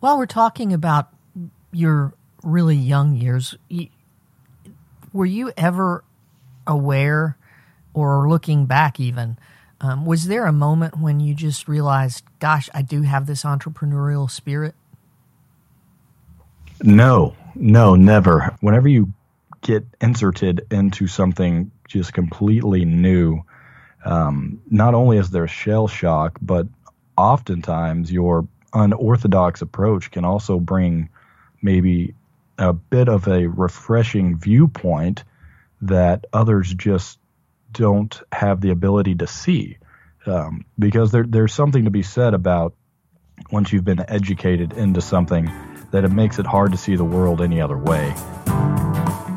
While we're talking about your really young years, were you ever aware or looking back even? Um, was there a moment when you just realized, gosh, I do have this entrepreneurial spirit? No, no, never. Whenever you get inserted into something just completely new, um, not only is there shell shock, but oftentimes your unorthodox approach can also bring maybe a bit of a refreshing viewpoint that others just don't have the ability to see. Um, because there, there's something to be said about once you've been educated into something that it makes it hard to see the world any other way.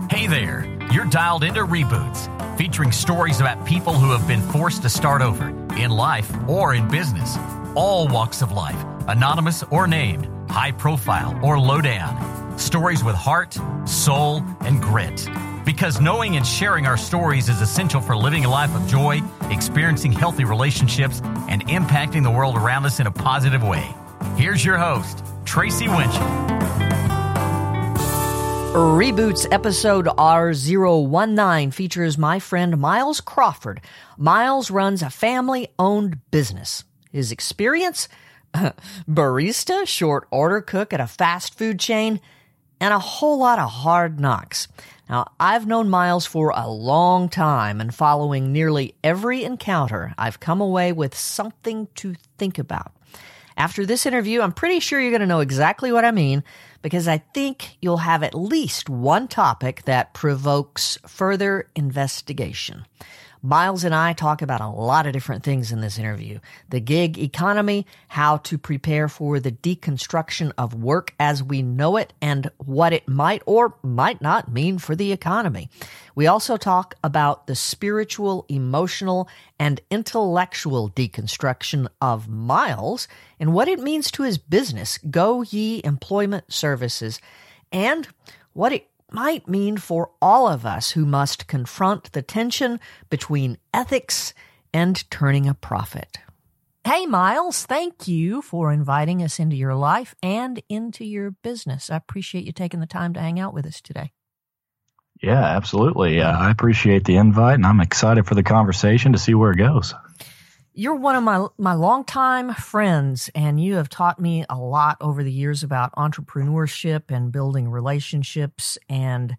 Hey there, you're dialed into Reboots, featuring stories about people who have been forced to start over in life or in business, all walks of life, anonymous or named, high profile or low down. Stories with heart, soul, and grit. Because knowing and sharing our stories is essential for living a life of joy, experiencing healthy relationships, and impacting the world around us in a positive way. Here's your host, Tracy Winchell. Reboots episode R019 features my friend Miles Crawford. Miles runs a family owned business. His experience? Barista, short order cook at a fast food chain, and a whole lot of hard knocks. Now, I've known Miles for a long time, and following nearly every encounter, I've come away with something to think about. After this interview, I'm pretty sure you're going to know exactly what I mean because I think you'll have at least one topic that provokes further investigation. Miles and I talk about a lot of different things in this interview. The gig economy, how to prepare for the deconstruction of work as we know it, and what it might or might not mean for the economy. We also talk about the spiritual, emotional, and intellectual deconstruction of Miles and what it means to his business, Go Ye Employment Services, and what it might mean for all of us who must confront the tension between ethics and turning a profit. Hey, Miles, thank you for inviting us into your life and into your business. I appreciate you taking the time to hang out with us today. Yeah, absolutely. Uh, I appreciate the invite and I'm excited for the conversation to see where it goes. You're one of my my longtime friends, and you have taught me a lot over the years about entrepreneurship and building relationships and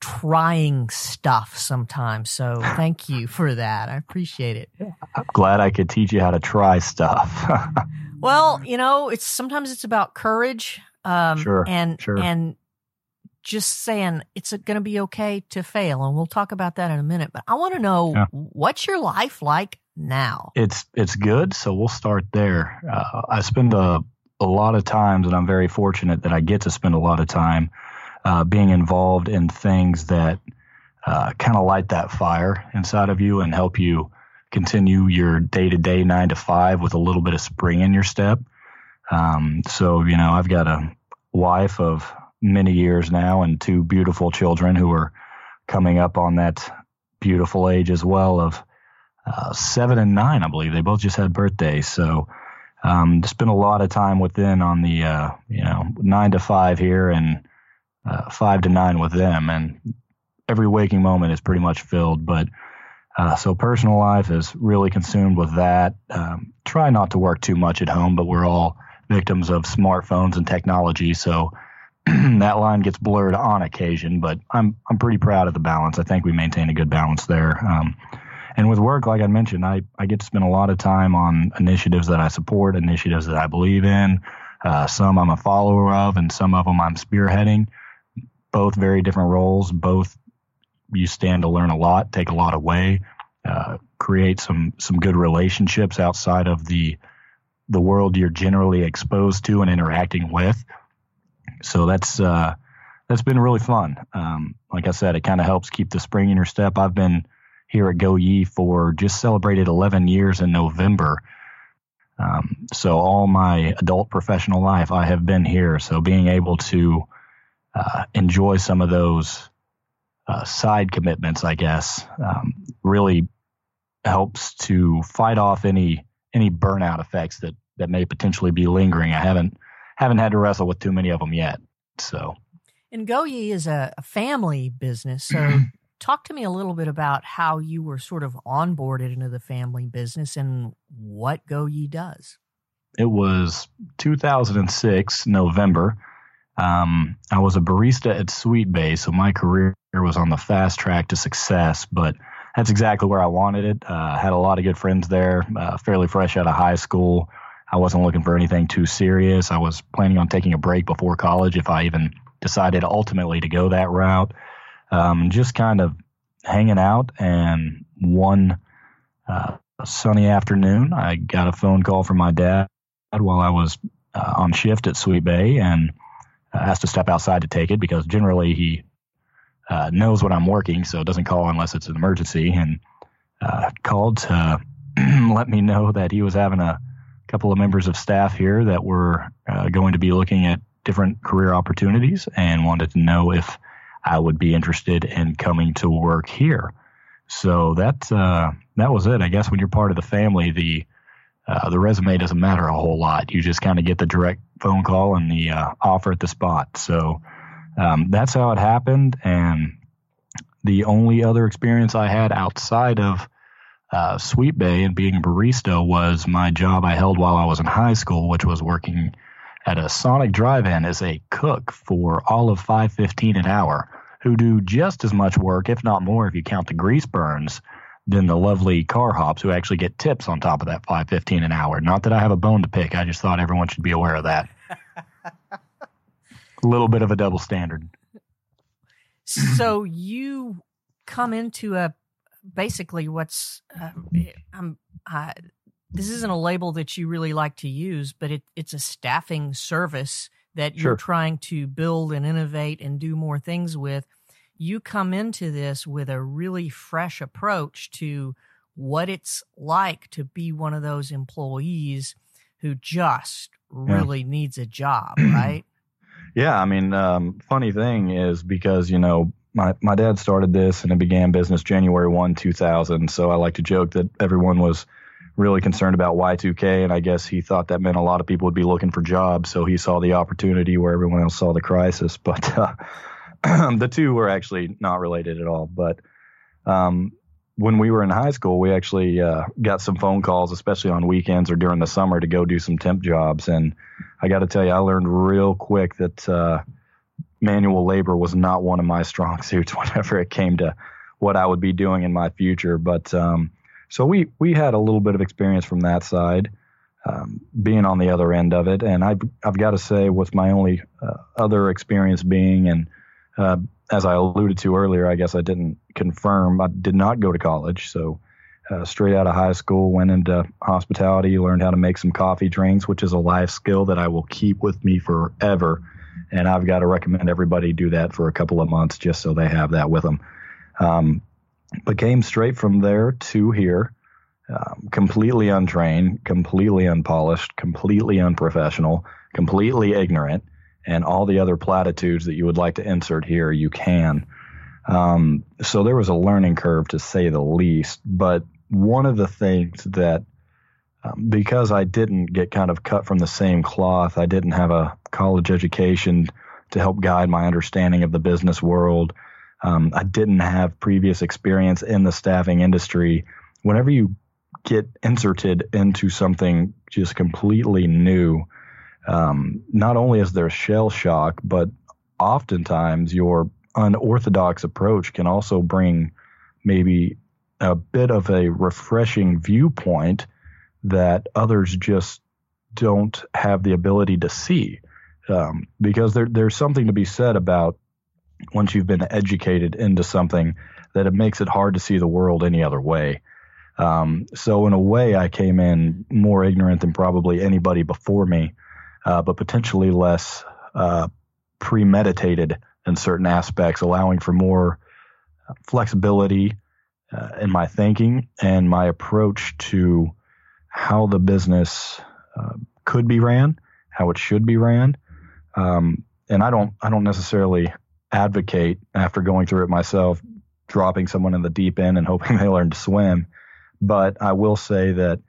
trying stuff sometimes. So thank you for that. I appreciate it. I'm glad I could teach you how to try stuff. well, you know, it's sometimes it's about courage. Um, sure. And sure. and just saying it's going to be okay to fail, and we'll talk about that in a minute. But I want to know yeah. what's your life like now? It's it's good. So we'll start there. Uh, I spend a a lot of times, and I'm very fortunate that I get to spend a lot of time uh, being involved in things that uh, kind of light that fire inside of you and help you continue your day to day nine to five with a little bit of spring in your step. Um, so you know, I've got a wife of many years now and two beautiful children who are coming up on that beautiful age as well of uh, seven and nine, I believe. They both just had birthdays. So um, spent a lot of time with them on the, uh, you know, nine to five here and uh, five to nine with them. And every waking moment is pretty much filled. But uh, so personal life is really consumed with that. Um, try not to work too much at home, but we're all victims of smartphones and technology. So that line gets blurred on occasion, but I'm I'm pretty proud of the balance. I think we maintain a good balance there. Um, and with work, like I mentioned, I, I get to spend a lot of time on initiatives that I support, initiatives that I believe in. Uh, some I'm a follower of, and some of them I'm spearheading. Both very different roles. Both you stand to learn a lot, take a lot away, uh, create some some good relationships outside of the the world you're generally exposed to and interacting with. So that's uh, that's been really fun. Um, like I said, it kind of helps keep the spring in your step. I've been here at Go Ye for just celebrated 11 years in November. Um, so all my adult professional life, I have been here. So being able to uh, enjoy some of those uh, side commitments, I guess, um, really helps to fight off any any burnout effects that that may potentially be lingering. I haven't haven't had to wrestle with too many of them yet. So, and Go Ye is a, a family business. So, talk to me a little bit about how you were sort of onboarded into the family business and what Go Ye does. It was 2006 November. Um, I was a barista at Sweet Bay, so my career was on the fast track to success. But that's exactly where I wanted it. Uh, had a lot of good friends there. Uh, fairly fresh out of high school. I wasn't looking for anything too serious. I was planning on taking a break before college if I even decided ultimately to go that route. Um, just kind of hanging out, and one uh, sunny afternoon, I got a phone call from my dad while I was uh, on shift at Sweet Bay, and asked to step outside to take it because generally he uh, knows when I'm working, so doesn't call unless it's an emergency. And uh, called to let me know that he was having a couple of members of staff here that were uh, going to be looking at different career opportunities and wanted to know if I would be interested in coming to work here. So that uh, that was it. I guess when you're part of the family, the uh, the resume doesn't matter a whole lot. You just kind of get the direct phone call and the uh, offer at the spot. So um, that's how it happened. And the only other experience I had outside of uh, Sweet Bay and being a barista was my job I held while I was in high school, which was working at a Sonic Drive-In as a cook for all of 515 an hour, who do just as much work, if not more, if you count the grease burns than the lovely car hops who actually get tips on top of that 515 an hour. Not that I have a bone to pick. I just thought everyone should be aware of that. a little bit of a double standard. So you come into a basically what's uh, I'm uh, this isn't a label that you really like to use, but it, it's a staffing service that you're trying to build and innovate and do more things with you come into this with a really fresh approach to what it's like to be one of those employees who just really yeah. needs a job, right? yeah, I mean, um, funny thing is because you know my my dad started this and it began business January one two thousand. So I like to joke that everyone was really concerned about Y2K, and I guess he thought that meant a lot of people would be looking for jobs. So he saw the opportunity where everyone else saw the crisis. But uh, the two were actually not related at all. But um, when we were in high school, we actually uh, got some phone calls, especially on weekends or during the summer, to go do some temp jobs. And I got to tell you, I learned real quick that uh, manual labor was not one of my strong suits whenever it came to what I would be doing in my future. But um, so we we had a little bit of experience from that side. Um, being on the other end of it, and I've I've got to say, with my only uh, other experience being and uh, as I alluded to earlier, I guess I didn't confirm. I did not go to college, so uh, straight out of high school, went into hospitality, learned how to make some coffee drinks, which is a life skill that I will keep with me forever. And I've got to recommend everybody do that for a couple of months just so they have that with them. Um, but came straight from there to here, um, completely untrained, completely unpolished, completely unprofessional, completely ignorant and all the other platitudes that you would like to insert here, you can. Um, so there was a learning curve to say the least. But one of the things that, um, because I didn't get kind of cut from the same cloth, I didn't have a college education to help guide my understanding of the business world. Um, I didn't have previous experience in the staffing industry. Whenever you get inserted into something just completely new, um, not only is there shell shock, but oftentimes your unorthodox approach can also bring maybe a bit of a refreshing viewpoint that others just don't have the ability to see. Um, because there, there's something to be said about once you've been educated into something that it makes it hard to see the world any other way. Um, so in a way, I came in more ignorant than probably anybody before me uh, but potentially less uh, premeditated in certain aspects, allowing for more flexibility uh, in my thinking and my approach to how the business uh, could be ran, how it should be ran. Um, and I don't, I don't necessarily advocate after going through it myself, dropping someone in the deep end and hoping they learn to swim. But I will say that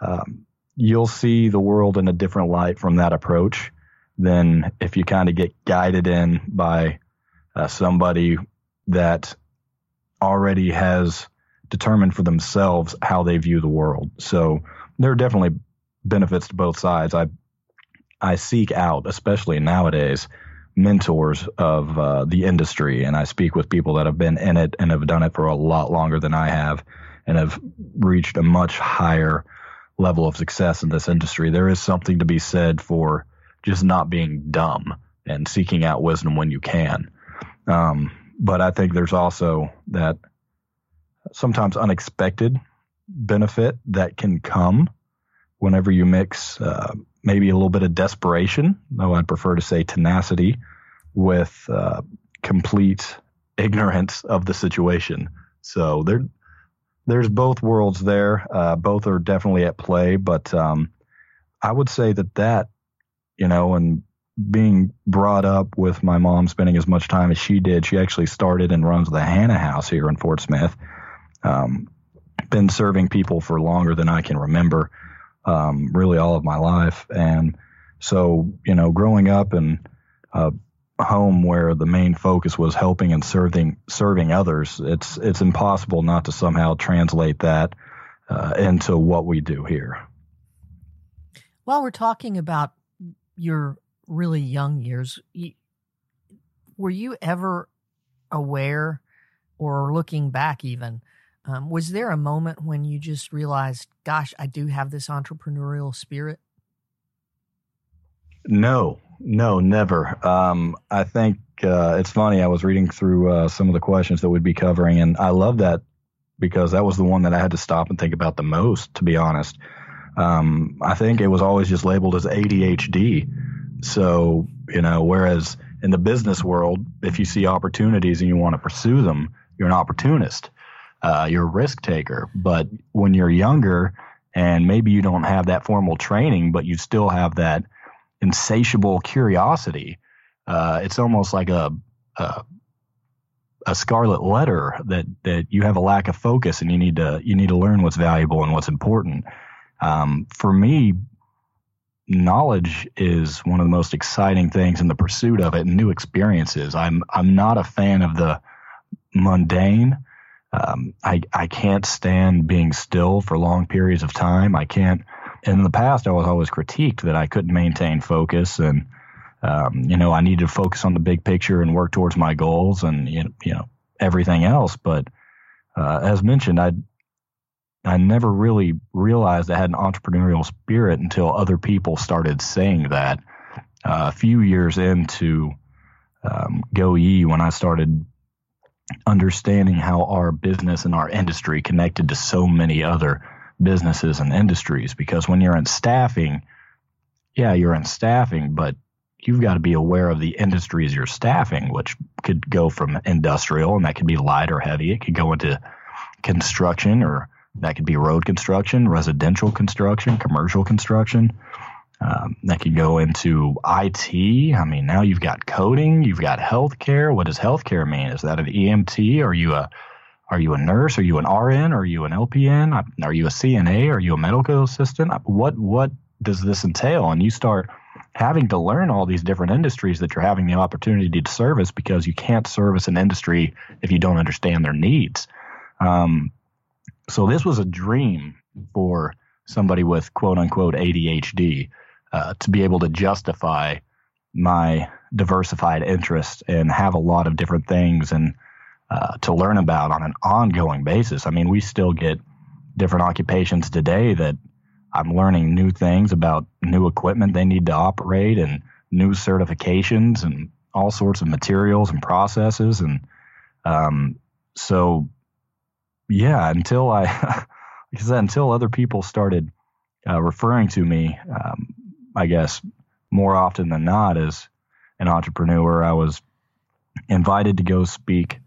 um, you'll see the world in a different light from that approach. than if you kind of get guided in by uh, somebody that already has determined for themselves how they view the world. So there are definitely benefits to both sides. I I seek out, especially nowadays, mentors of uh, the industry, and I speak with people that have been in it and have done it for a lot longer than I have, and have reached a much higher level of success in this industry. There is something to be said for just not being dumb and seeking out wisdom when you can. Um, but I think there's also that sometimes unexpected benefit that can come whenever you mix uh, maybe a little bit of desperation, though I'd prefer to say tenacity, with uh, complete ignorance of the situation. So there, there's both worlds there. Uh, both are definitely at play, but um, I would say that that, you know, and being brought up with my mom spending as much time as she did, she actually started and runs the Hannah House here in Fort Smith. Um, been serving people for longer than I can remember, um, really all of my life. And so, you know, growing up in a home where the main focus was helping and serving serving others, it's it's impossible not to somehow translate that uh, into what we do here. While we're talking about your really young years, were you ever aware or looking back even um, was there a moment when you just realized, gosh, I do have this entrepreneurial spirit? No, no, never. Um, I think uh, it's funny. I was reading through uh, some of the questions that we'd be covering, and I love that because that was the one that I had to stop and think about the most, to be honest. Um, I think it was always just labeled as ADHD. So, you know, whereas in the business world, if you see opportunities and you want to pursue them, you're an opportunist uh, you're a risk taker. But when you're younger and maybe you don't have that formal training, but you still have that insatiable curiosity, uh, it's almost like a, a a scarlet letter that that you have a lack of focus and you need to you need to learn what's valuable and what's important. Um, for me, knowledge is one of the most exciting things in the pursuit of it and new experiences. I'm I'm not a fan of the mundane. Um, I I can't stand being still for long periods of time. I can't. In the past, I was always critiqued that I couldn't maintain focus, and um, you know I needed to focus on the big picture and work towards my goals, and you know everything else. But uh, as mentioned, I I never really realized I had an entrepreneurial spirit until other people started saying that. Uh, a few years into um, Go Ye, when I started understanding how our business and our industry connected to so many other businesses and industries. Because when you're in staffing yeah you're in staffing but you've got to be aware of the industries you're staffing which could go from industrial and that could be light or heavy. It could go into construction or that could be road construction residential construction commercial construction um, that could go into IT. I mean, now you've got coding, you've got healthcare. What does healthcare mean? Is that an EMT? Are you a are you a nurse? Are you an RN? Are you an LPN? Are you a CNA? Are you a medical assistant? What what does this entail? And you start having to learn all these different industries that you're having the opportunity to service because you can't service an industry if you don't understand their needs. Um, so this was a dream for somebody with quote unquote ADHD uh, to be able to justify my diversified interest and have a lot of different things and uh, to learn about on an ongoing basis. I mean, we still get different occupations today that I'm learning new things about new equipment they need to operate and new certifications and all sorts of materials and processes. And um, so, yeah, until I, like I said, until other people started uh, referring to me, um, I guess more often than not as an entrepreneur. I was invited to go speak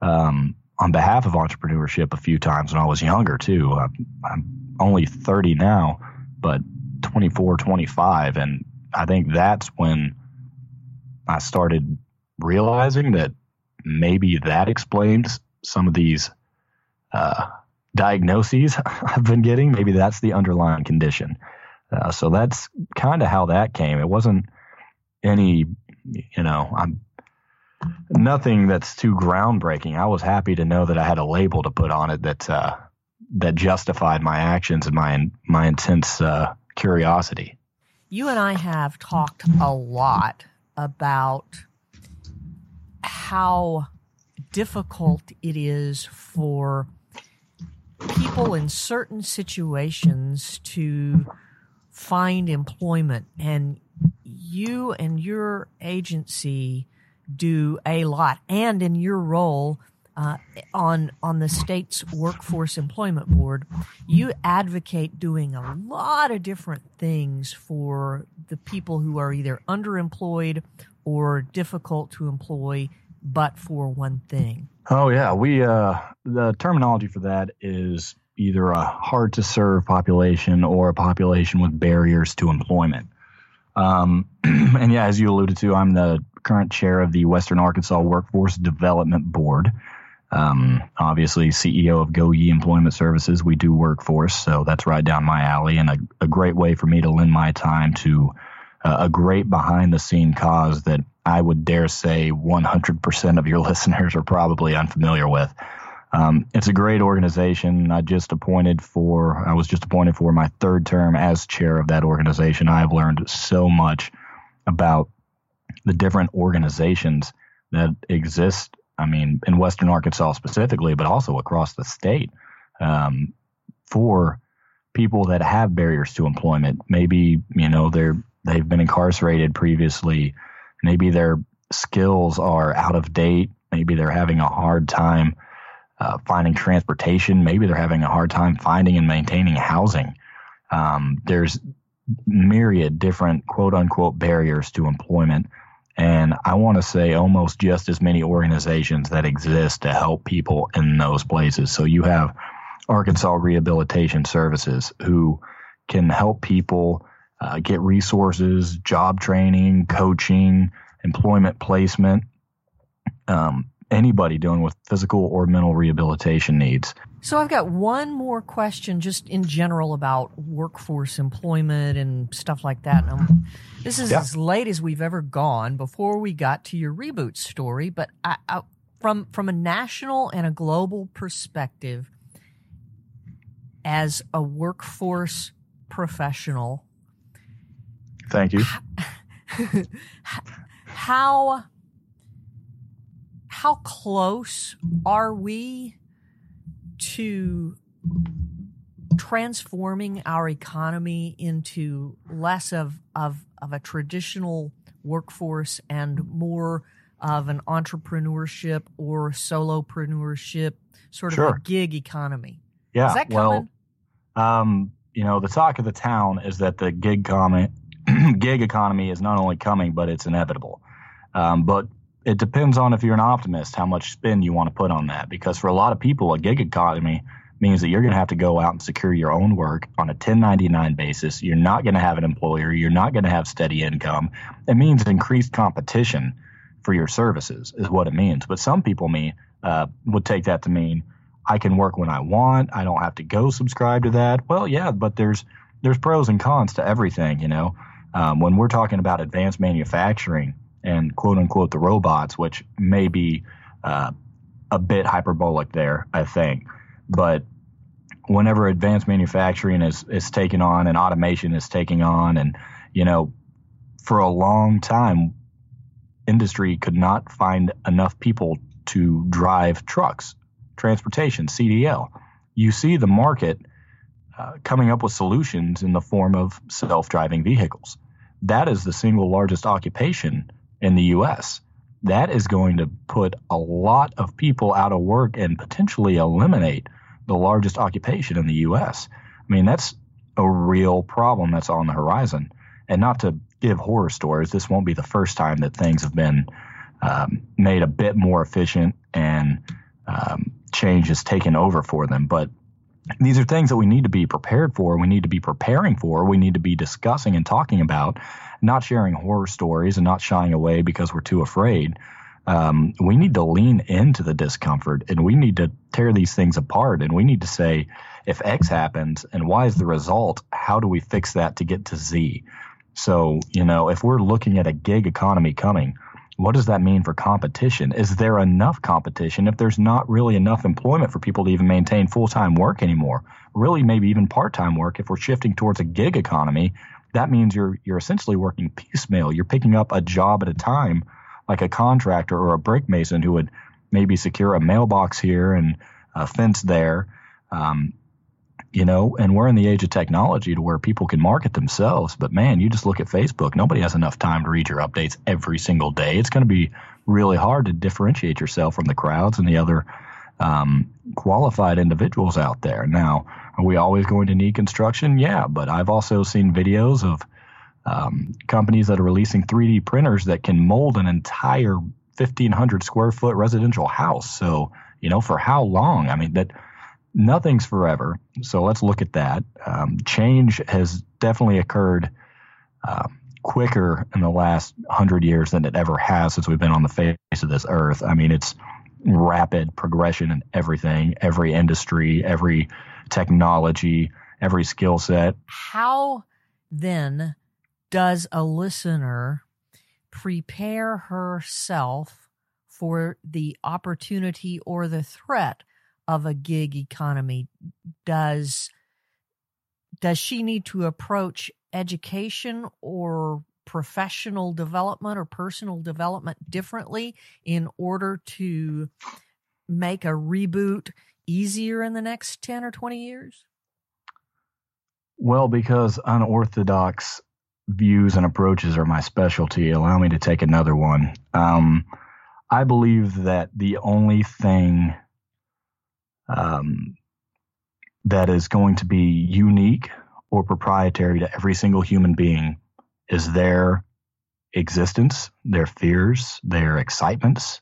um, on behalf of entrepreneurship a few times when I was younger too. I'm, I'm only 30 now, but 24, 25, and I think that's when I started realizing that maybe that explains some of these uh, diagnoses I've been getting. Maybe that's the underlying condition. Uh, so that's kind of how that came. It wasn't any, you know, I'm nothing that's too groundbreaking. I was happy to know that I had a label to put on it that uh, that justified my actions and my my intense uh, curiosity. You and I have talked a lot about how difficult it is for people in certain situations to find employment. And you and your agency do a lot. And in your role uh, on on the state's workforce employment board you advocate doing a lot of different things for the people who are either underemployed or difficult to employ but for one thing. Oh yeah. We uh the terminology for that is either a hard to serve population or a population with barriers to employment um, and yeah, as you alluded to, I'm the current chair of the Western Arkansas Workforce Development Board. Um, obviously, CEO of Go Ye Employment Services. We do workforce, so that's right down my alley, and a, a great way for me to lend my time to uh, a great behind the scene cause that I would dare say 100% of your listeners are probably unfamiliar with. Um, it's a great organization. I just appointed for, I was just appointed for my third term as chair of that organization. I have learned so much about the different organizations that exist. I mean, in Western Arkansas specifically, but also across the state um, for people that have barriers to employment. Maybe you know they're they've been incarcerated previously. Maybe their skills are out of date. Maybe they're having a hard time uh, finding transportation. Maybe they're having a hard time finding and maintaining housing. Um, there's myriad different quote unquote barriers to employment. And I want to say almost just as many organizations that exist to help people in those places. So you have Arkansas Rehabilitation Services who can help people uh, get resources, job training, coaching, employment placement. Um, anybody dealing with physical or mental rehabilitation needs. So I've got one more question just in general about workforce employment and stuff like that. Um, this is yeah. as late as we've ever gone before we got to your reboot story, but I, I, from from a national and a global perspective as a workforce professional. Thank you. How how close are we to transforming our economy into less of, of, of a traditional workforce and more of an entrepreneurship or solopreneurship, sort of sure. a gig economy. Yeah. Is that coming? Well, um, you know, the talk of the town is that the gig, com- gig economy is not only coming, but it's inevitable. Um, but it depends on if you're an optimist how much spin you want to put on that. Because for a lot of people a gig economy means that you're going to have to go out and secure your own work on a 1099 basis. You're not going to have an employer. You're not going to have steady income. It means increased competition for your services is what it means. But some people mean uh, would take that to mean i can work when i want. I don't have to go subscribe to that. Well yeah but there's there's pros and cons to everything you know? Um, when we're talking about advanced manufacturing and quote unquote the robots, which may be uh, a bit hyperbolic there, I think. But whenever advanced manufacturing is, is taken on and automation is taking on, and, you know, for a long time, industry could not find enough people to drive trucks, transportation, CDL. You see the market uh, coming up with solutions in the form of self driving vehicles. That is the single largest occupation in the U.S. That is going to put a lot of people out of work and potentially eliminate the largest occupation in the U.S. I mean, that's a real problem that's on the horizon. And not to give horror stories, this won't be the first time that things have been um, made a bit more efficient and um, change has taken over for them. But these are things that we need to be prepared for. We need to be preparing for. We need to be discussing and talking about not sharing horror stories and not shying away because we're too afraid. Um, we need to lean into the discomfort and we need to tear these things apart and we need to say if X happens and Y is the result, how do we fix that to get to Z? So, you know, if we're looking at a gig economy coming, what does that mean for competition? Is there enough competition if there's not really enough employment for people to even maintain full time work anymore? Really, maybe even part time work. If we're shifting towards a gig economy, that means you're you're essentially working piecemeal. You're picking up a job at a time, like a contractor or a brick mason who would maybe secure a mailbox here and a fence there. Um, you know, and we're in the age of technology to where people can market themselves. But man, you just look at Facebook, nobody has enough time to read your updates every single day. It's going to be really hard to differentiate yourself from the crowds and the other um, qualified individuals out there. Now, are we always going to need construction? Yeah, but I've also seen videos of um, companies that are releasing 3D printers that can mold an entire 1,500 square foot residential house. So, you know, for how long? I mean, that nothing's forever. So let's look at that. Um, change has definitely occurred uh, quicker in the last hundred years than it ever has since we've been on the face of this earth. I mean, it's rapid progression in everything, every industry, every technology, every skill set. How then does a listener prepare herself for the opportunity or the threat of a gig economy does does she need to approach education or professional development or personal development differently in order to make a reboot easier in the next 10 or 20 years? Well, because unorthodox views and approaches are my specialty, allow me to take another one. Um, I believe that the only thing um, that is going to be unique or proprietary to every single human being is their existence, their fears, their excitements.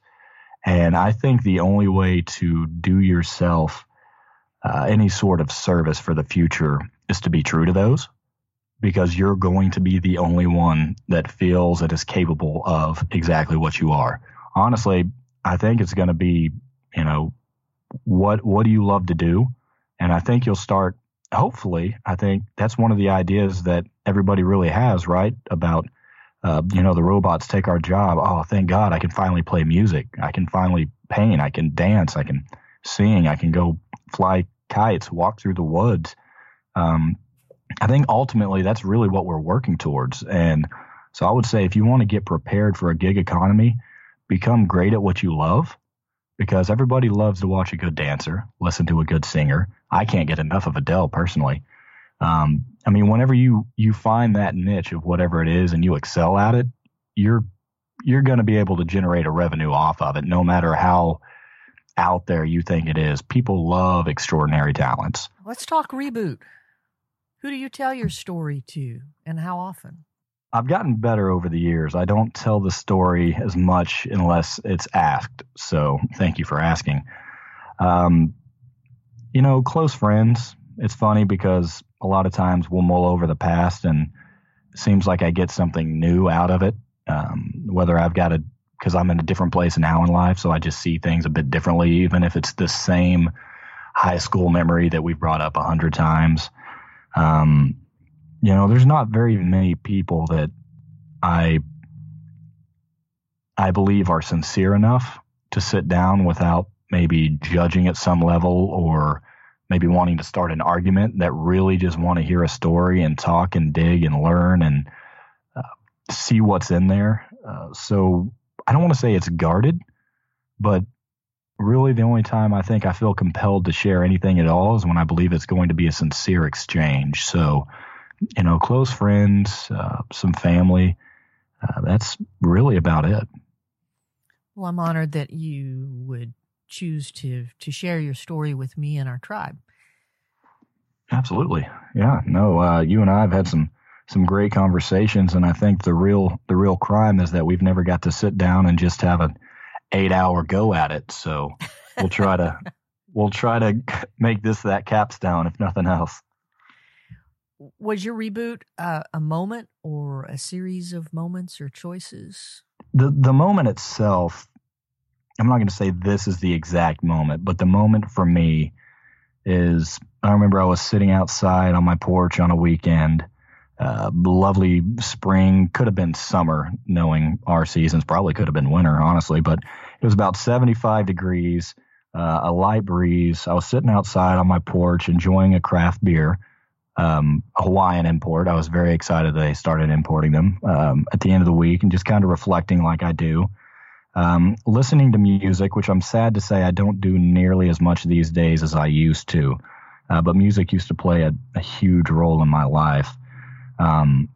And I think the only way to do yourself uh, any sort of service for the future is to be true to those because you're going to be the only one that feels that is capable of exactly what you are. Honestly, I think it's going to be, you know, what what do you love to do? And I think you'll start. Hopefully, I think that's one of the ideas that everybody really has, right? About uh, you know the robots take our job. Oh, thank God, I can finally play music. I can finally paint. I can dance. I can sing. I can go fly kites, walk through the woods. Um, I think ultimately that's really what we're working towards. And so I would say if you want to get prepared for a gig economy, become great at what you love because everybody loves to watch a good dancer, listen to a good singer. I can't get enough of Adele personally. Um, I mean, whenever you you find that niche of whatever it is and you excel at it, you're you're going to be able to generate a revenue off of it, no matter how out there you think it is. People love extraordinary talents. Let's talk reboot. Who do you tell your story to, and how often? I've gotten better over the years. I don't tell the story as much unless it's asked. So thank you for asking. Um, you know, close friends. It's funny because a lot of times we'll mull over the past and it seems like I get something new out of it. Um, whether I've got a, because I'm in a different place now in life, so I just see things a bit differently, even if it's the same high school memory that we've brought up a hundred times. Um, you know, there's not very many people that I I believe are sincere enough to sit down without maybe judging at some level or maybe wanting to start an argument that really just want to hear a story and talk and dig and learn and uh, see what's in there. Uh, so I don't want to say it's guarded, but really the only time I think I feel compelled to share anything at all is when I believe it's going to be a sincere exchange. So you know, close friends, uh, some family. Uh, that's really about it. Well, I'm honored that you would choose to to share your story with me and our tribe. Absolutely, yeah. No, uh, you and I have had some some great conversations, and I think the real the real crime is that we've never got to sit down and just have an eight hour go at it. So we'll try to we'll try to make this that capstone, if nothing else was your reboot uh, a moment or a series of moments or choices? The the moment itself, I'm not going to say this is the exact moment, but the moment for me is I remember I was sitting outside on my porch on a weekend uh, lovely spring, could have been summer, knowing our seasons, probably could have been winter, honestly, but it was about 75 degrees, uh, a light breeze. I was sitting outside on my porch enjoying a craft beer, um, a Hawaiian import. I was very excited they started importing them um, at the end of the week and just kind of reflecting like I do. Um, listening to music, which I'm sad to say I don't do nearly as much these days as I used to. Uh, but music used to play a, a huge role in my life. Um,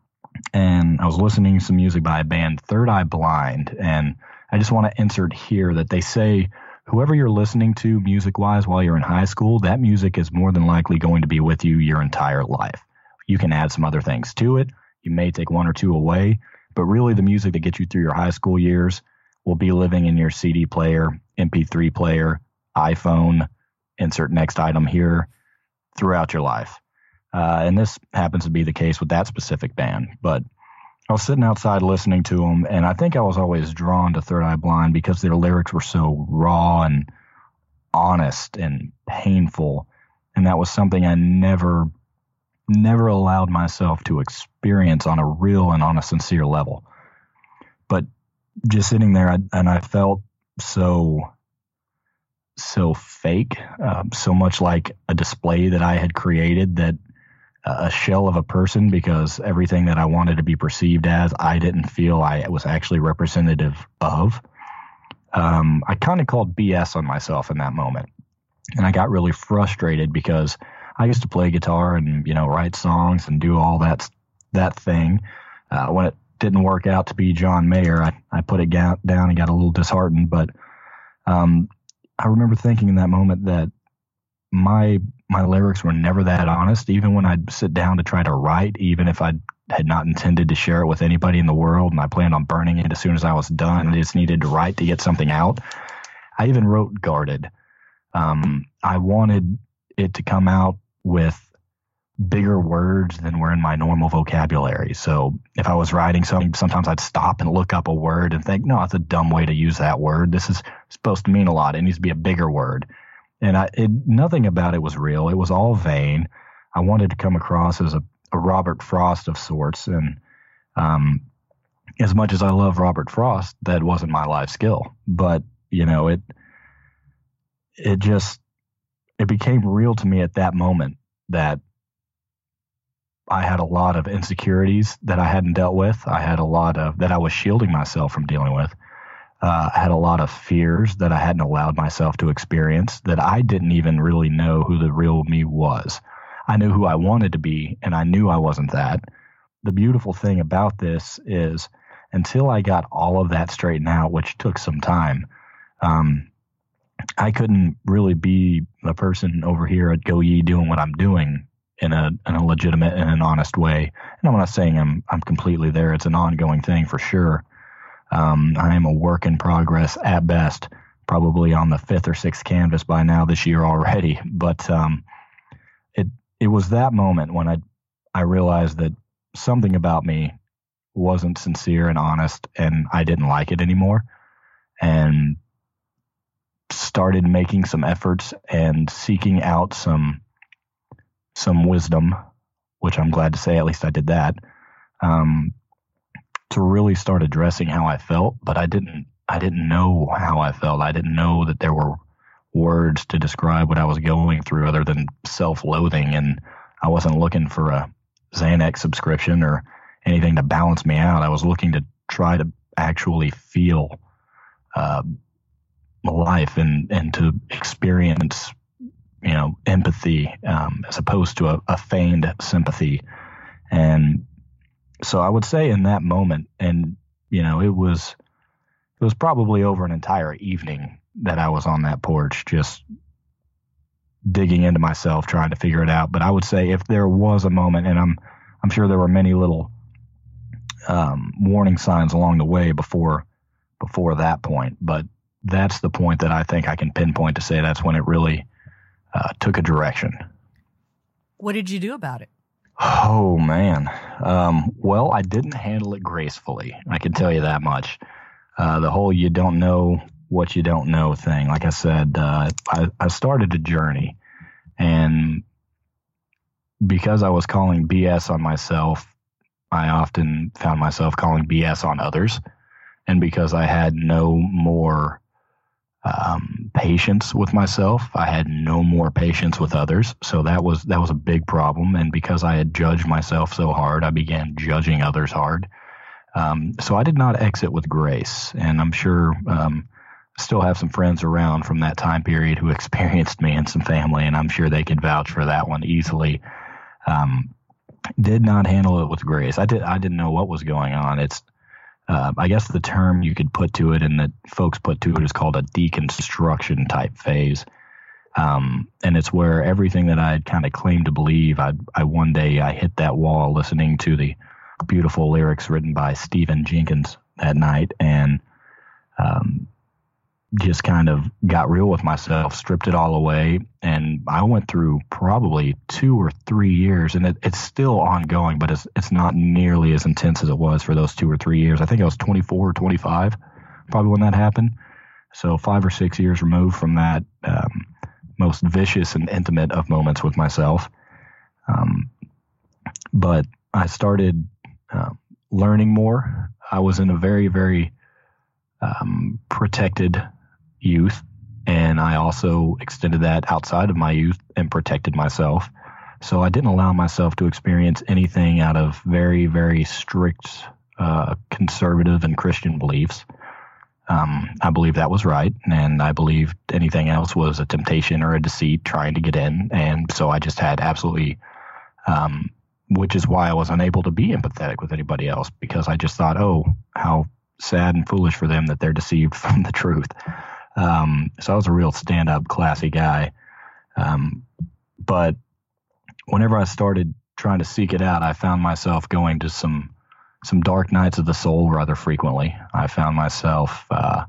and I was listening to some music by a band, Third Eye Blind. And I just want to insert here that they say whoever you're listening to music wise while you're in high school, that music is more than likely going to be with you your entire life. You can add some other things to it. You may take one or two away, but really the music that gets you through your high school years will be living in your CD player, MP3 player, iPhone, insert next item here throughout your life. Uh, and this happens to be the case with that specific band. But I was sitting outside listening to them, and I think I was always drawn to Third Eye Blind because their lyrics were so raw and honest and painful. And that was something I never, never allowed myself to experience on a real and on a sincere level. Just sitting there, and I felt so so fake, um, so much like a display that I had created that a shell of a person because everything that I wanted to be perceived as, I didn't feel I was actually representative of. Um, I kind of called BS on myself in that moment. And I got really frustrated because I used to play guitar and, you know, write songs and do all that, that thing. Uh, when it didn't work out to be John Mayer, I, I put it down and got a little disheartened. But um, I remember thinking in that moment that my my lyrics were never that honest. Even when I'd sit down to try to write, even if I had not intended to share it with anybody in the world, and I planned on burning it as soon as I was done, I just needed to write to get something out. I even wrote guarded. Um, I wanted it to come out with bigger words than were in my normal vocabulary. So if I was writing something, sometimes I'd stop and look up a word and think, no, that's a dumb way to use that word. This is supposed to mean a lot. It needs to be a bigger word and I, it, nothing about it was real. It was all vain. I wanted to come across as a, a Robert Frost of sorts, and um, as much as I love Robert Frost, that wasn't my life skill. But you know, it it just it became real to me at that moment that I had a lot of insecurities that I hadn't dealt with. I had a lot of that I was shielding myself from dealing with uh, I had a lot of fears that I hadn't allowed myself to experience, that I didn't even really know who the real me was. I knew who I wanted to be, and I knew I wasn't that. The beautiful thing about this is until I got all of that straightened out, which took some time, um, I couldn't really be the person over here at Go Ye doing what I'm doing in a in a legitimate and an honest way. And I'm not saying I'm I'm completely there. It's an ongoing thing for sure. Um, I am a work in progress at best, probably on the fifth or sixth canvas by now this year already. But um, it it was that moment when I I realized that something about me wasn't sincere and honest, and I didn't like it anymore, and started making some efforts and seeking out some some wisdom, which I'm glad to say at least I did that. Um, to really start addressing how I felt, but I didn't I didn't know how I felt. I didn't know that there were words to describe what I was going through other than self-loathing and I wasn't looking for a Xanax subscription or anything to balance me out. I was looking to try to actually feel uh, life and and to experience you know empathy um, as opposed to a, a feigned sympathy and so I would say in that moment, and you know, it was it was probably over an entire evening that I was on that porch just digging into myself trying to figure it out. But I would say if there was a moment, and I'm I'm sure there were many little um, warning signs along the way before before that point, but that's the point that I think I can pinpoint to say that's when it really uh, took a direction. What did you do about it? Oh man. Um, well, I didn't handle it gracefully. I can tell you that much. Uh, the whole "you don't know what you don't know" thing. Like I said, uh, I, I started a journey, and because I was calling BS on myself I often found myself calling BS on others. And because I had no more um, patience with myself, I had no more patience with others. So that was that was a big problem. And because I had judged myself so hard, I began judging others hard. Um, so I did not exit with grace. And I'm sure um, still have some friends around from that time period who experienced me and some family, and I'm sure they could vouch for that one easily. Um, did not handle it with grace. I did. I didn't know what was going on. It's, uh, I guess the term you could put to it, and that folks put to it, is called a deconstruction type phase. Um, and it's where everything that I had kind of claimed to believe, I, I one day I hit that wall listening to the beautiful lyrics written by Stephen Jenkins that night, and um, just kind of got real with myself, stripped it all away, and I went through probably two or three years, and it, it's still ongoing, but it's it's not nearly as intense as it was for those two or three years. I think I was 24 or 25, probably when that happened. So five or six years removed from that um, most vicious and intimate of moments with myself. Um, but I started uh, learning more. I was in a very, very um, protected youth, and I also extended that outside of my youth and protected myself. So I didn't allow myself to experience anything out of very, very strict uh, conservative and Christian beliefs. Um, I believe that was right, and I believed anything else was a temptation or a deceit trying to get in. And so I just had absolutely, um, which is why I was unable to be empathetic with anybody else because I just thought, oh, how sad and foolish for them that they're deceived from the truth. Um, so I was a real stand up, classy guy. Um, but whenever I started trying to seek it out, I found myself going to some some dark nights of the soul rather frequently. I found myself uh,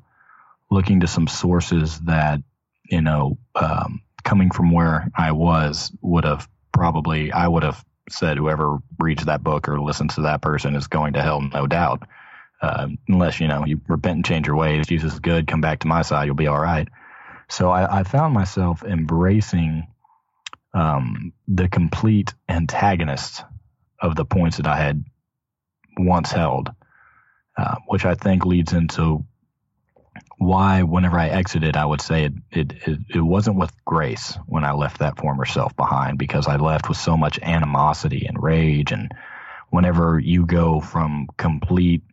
looking to some sources that you know um, coming from where I was would have probably I would have said whoever reads that book or listens to that person is going to hell, no doubt. Uh, unless you know you repent and change your ways. Jesus is good. Come back to my side. You'll be all right. So I, I found myself embracing um, the complete antagonist of the points that I had once held, uh, which I think leads into why whenever I exited, I would say it, it, it, it, wasn't with grace when I left that former self behind because I left with so much animosity and rage. And whenever you go from complete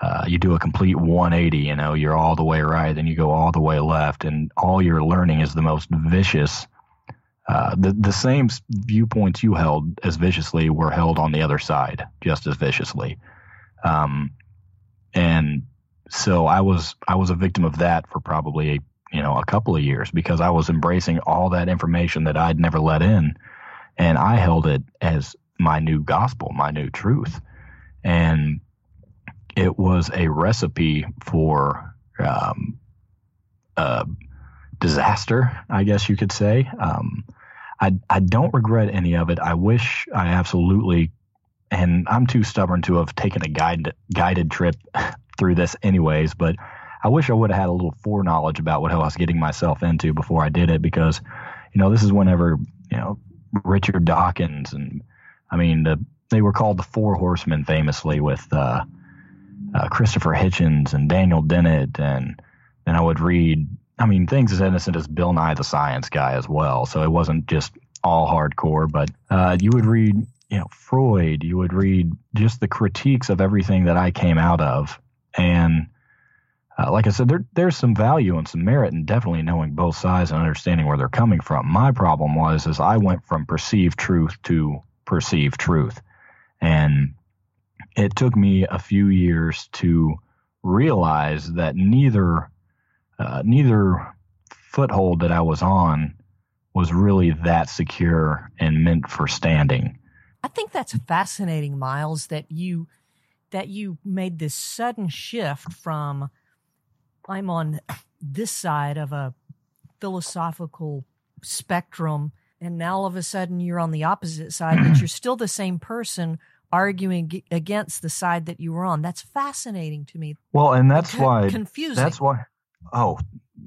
uh, you do a complete 180, you know, you're all the way right, then you go all the way left, and all you're learning is the most vicious. Uh, the the same viewpoints you held as viciously were held on the other side just as viciously, um, and so I was I was a victim of that for probably you know a couple of years because I was embracing all that information that I'd never let in, and I held it as my new gospel, my new truth, and it was a recipe for um, disaster, I guess you could say. Um, I, I don't regret any of it. I wish I absolutely, and I'm too stubborn to have taken a guided guided trip through this anyways. But I wish I would have had a little foreknowledge about what I was getting myself into before I did it, because you know this is whenever you know Richard Dawkins and I mean the, they were called the Four Horsemen famously with uh, uh, Christopher Hitchens and Daniel Dennett, and then I would read, I mean, things as innocent as Bill Nye the Science Guy as well. So it wasn't just all hardcore, but uh, you would read, you know, Freud. You would read just the critiques of everything that I came out of, and uh, like I said, there, there's some value and some merit in definitely knowing both sides and understanding where they're coming from. My problem was is I went from perceived truth to perceived truth, and it took me a few years to realize that neither uh, neither foothold that I was on was really that secure and meant for standing. I think that's fascinating, Miles, that you that you made this sudden shift from I'm on this side of a philosophical spectrum and now all of a sudden you're on the opposite side but you're still the same person arguing against the side that you were on. That's fascinating to me. Well, and that's Con- why confusing. That's why. Oh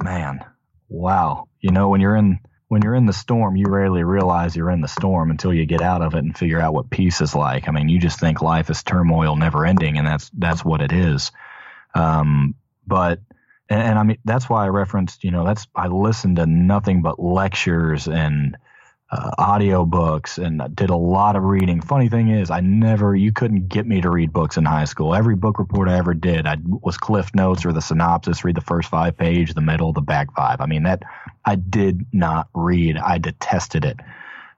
man, wow! You know when you're in when you're in the storm, you rarely realize you're in the storm until you get out of it and figure out what peace is like. I mean, you just think life is turmoil, never ending, and that's that's what it is. Um, but and, and I mean that's why I referenced, you know, that's I listened to nothing but lectures and uh, audio books and did a lot of reading. Funny thing is, I never, you couldn't get me to read books in high school. Every book report I ever did, I was Cliff Notes or the synopsis, read the first five page, the middle, the back five. I mean, that I did not read. I detested it.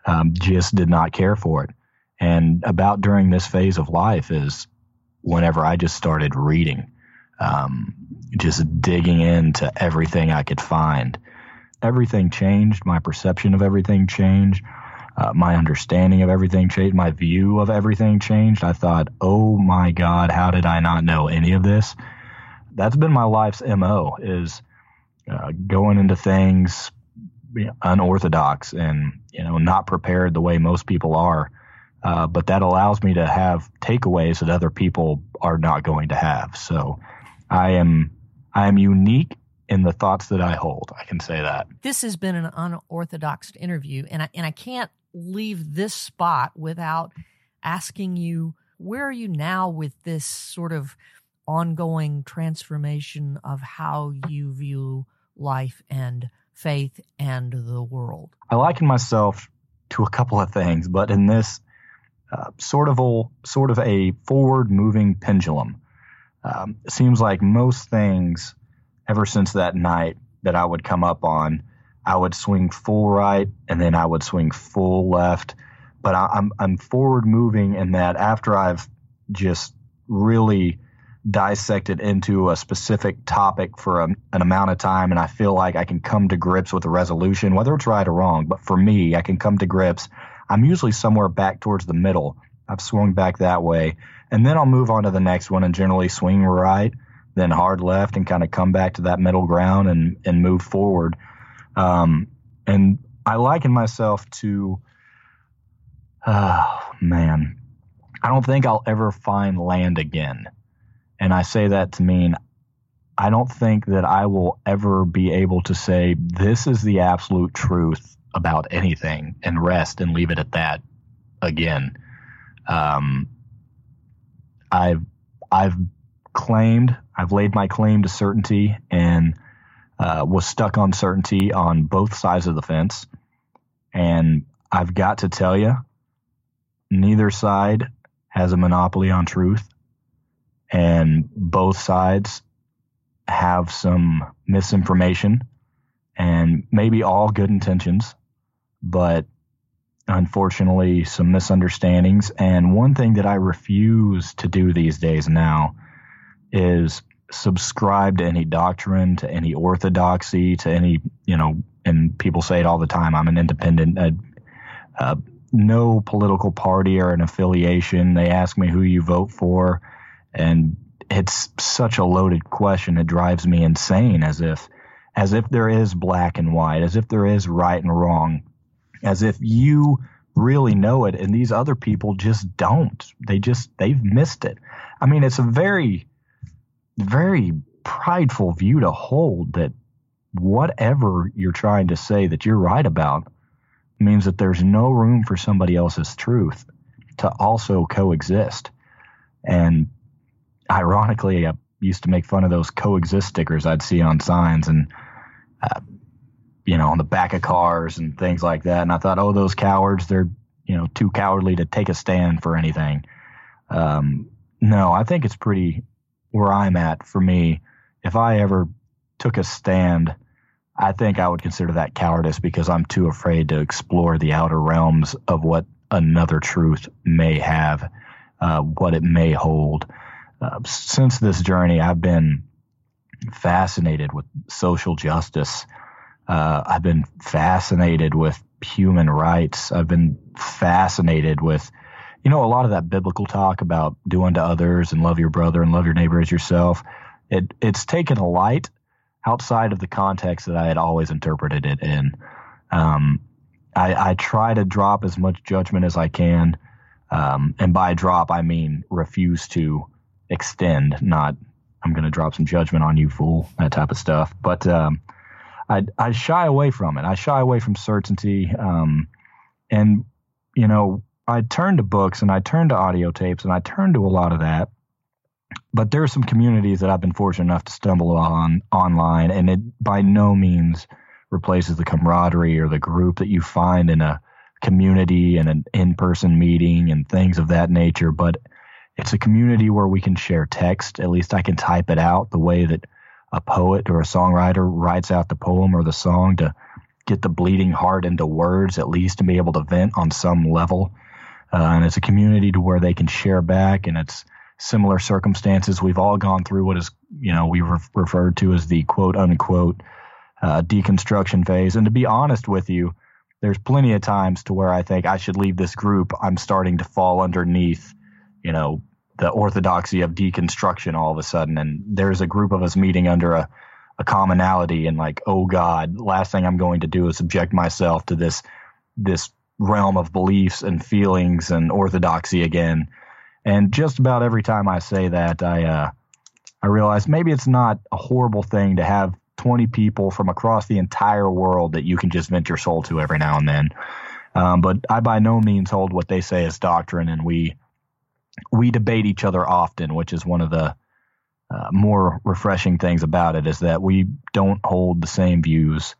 Um, just did not care for it. And about during this phase of life is whenever I just started reading, um, just digging into everything I could find everything changed. My perception of everything changed. Uh, my understanding of everything changed. My view of everything changed. I thought, oh my God, how did I not know any of this? That's been my life's MO is uh, going into things unorthodox and, you know, not prepared the way most people are. Uh, but that allows me to have takeaways that other people are not going to have. So I am, I am unique in the thoughts that I hold. I can say that. This has been an unorthodox interview, and I, and I can't leave this spot without asking you where are you now with this sort of ongoing transformation of how you view life and faith and the world? I liken myself to a couple of things, but in this uh, sort of a, sort of a forward moving pendulum. Um, it seems like most things ever since that night that I would come up on, I would swing full right and then I would swing full left. But I, am I'm forward moving in that after I've just really dissected into a specific topic for a, an amount of time and I feel like I can come to grips with a resolution, whether it's right or wrong. But for me, I can come to grips. I'm usually somewhere back towards the middle. I've swung back that way. And then I'll move on to the next one and generally swing right then hard left and kind of come back to that middle ground and and move forward. Um, and I liken myself to, oh man, I don't think I'll ever find land again. And I say that to mean I don't think that I will ever be able to say this is the absolute truth about anything and rest and leave it at that again. Um, I've I've claimed, I've laid my claim to certainty and uh, was stuck on certainty on both sides of the fence. And I've got to tell you, neither side has a monopoly on truth. And both sides have some misinformation and maybe all good intentions, but unfortunately some misunderstandings. And one thing that I refuse to do these days now is subscribe to any doctrine, to any orthodoxy, to any, you know, and people say it all the time I'm an independent. Uh, uh, no political party or an affiliation. They ask me who you vote for, and it's such a loaded question. It drives me insane as if as if there is black and white, as if there is right and wrong, as if you really know it and these other people just don't. They just they've missed it. I mean, it's a very very prideful view to hold that whatever you're trying to say that you're right about means that there's no room for somebody else's truth to also coexist. And ironically, I used to make fun of those coexist stickers I'd see on signs and, uh, you know, on the back of cars and things like that. And I thought, oh, those cowards, they're, you know, too cowardly to take a stand for anything. Um, no, I think it's pretty where I'm at for me, if I ever took a stand, I think I would consider that cowardice because I'm too afraid to explore the outer realms of what another truth may have, uh, what it may hold. Uh, since this journey, I've been fascinated with social justice. Uh, I've been fascinated with human rights. I've been fascinated with you know, a lot of that biblical talk about doing to others and love your brother and love your neighbor as yourself, it it's taken a light outside of the context that I had always interpreted it in. Um, I, I, try to drop as much judgment as I can, um, and by drop I mean refuse to extend, not I'm going to drop some judgment on you, fool, that type of stuff. But um, I I shy away from it. I shy away from certainty. Um, and you know, I turn to books and I turn to audio tapes and I turn to a lot of that. But there are some communities that I've been fortunate enough to stumble on online, and it by no means replaces the camaraderie or the group that you find in a community and an in-person meeting and things of that nature. But it's a community where we can share text. At least I can type it out the way that a poet or a songwriter writes out the poem or the song to get the bleeding heart into words, at least to be able to vent on some level. Uh, and it's a community to where they can share back, and it's similar circumstances. We've all gone through what is, you know, we re- referred to as the quote unquote uh, deconstruction phase. And to be honest with you, there's plenty of times to where I think I should leave this group. I'm starting to fall underneath, you know, the orthodoxy of deconstruction all of a sudden. And there's a group of us meeting under a, a commonality and like, oh God, last thing I'm going to do is subject myself to this this realm of beliefs and feelings and orthodoxy again. And just about every time I say that, I uh, I realize maybe it's not a horrible thing to have 20 people from across the entire world that you can just vent your soul to every now and then. Um, but I by no means hold what they say as doctrine, and we we debate each other often, which is one of the uh, more refreshing things about it is that we don't hold the same views.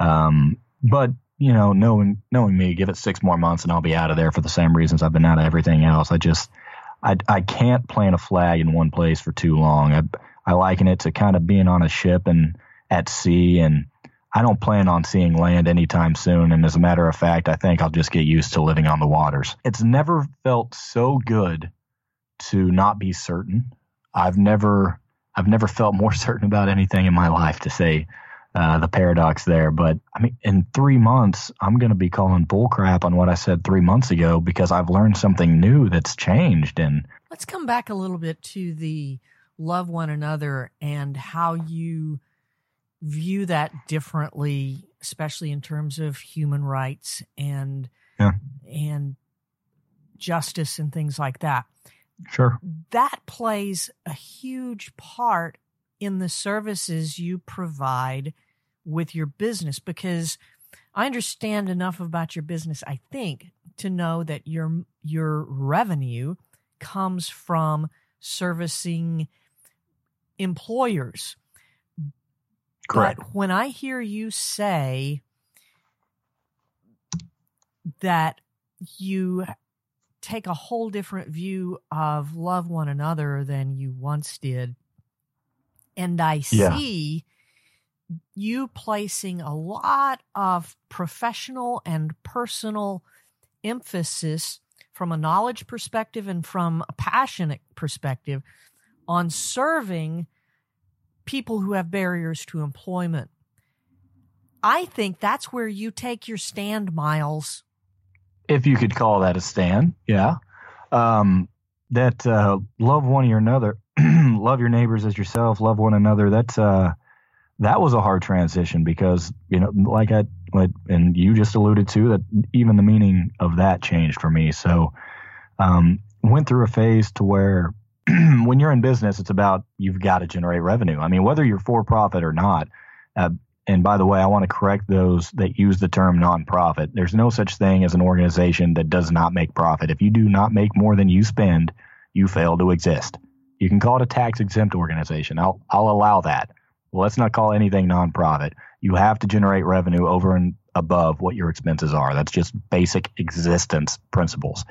Um, but you know, knowing knowing me, give it six more months and I'll be out of there for the same reasons I've been out of everything else. I just I I can't plant a flag in one place for too long. I I liken it to kind of being on a ship and at sea and I don't plan on seeing land anytime soon. And as a matter of fact, I think I'll just get used to living on the waters. It's never felt so good to not be certain. I've never I've never felt more certain about anything in my life to say uh, the paradox there. But I mean, in three months, I'm going to be calling bullcrap on what I said three months ago because I've learned something new that's changed. And let's come back a little bit to the love one another and how you view that differently, especially in terms of human rights and yeah. and justice and things like that. Sure. That plays a huge part in the services you provide with your business because I understand enough about your business, I think, to know that your your revenue comes from servicing employers. Correct. But when I hear you say that you take a whole different view of love one another than you once did. And I see yeah. You placing a lot of professional and personal emphasis from a knowledge perspective and from a passionate perspective on serving people who have barriers to employment. I think that's where you take your stand, Miles if you could call that a stand, yeah. Um, that uh, love one your another, love your neighbors as yourself, love one another. That's uh, that was a hard transition because you know, like I and you just alluded to that even the meaning of that changed for me. So, um, went through a phase to where when you're in business, it's about you've got to generate revenue. I mean, whether you're for profit or not, uh, and by the way, I want to correct those that use the term nonprofit. There's no such thing as an organization that does not make profit. If you do not make more than you spend, you fail to exist. You can call it a tax exempt organization. I'll I'll allow that. Well, let's not call anything nonprofit. You have to generate revenue over and above what your expenses are. That's just basic existence principles.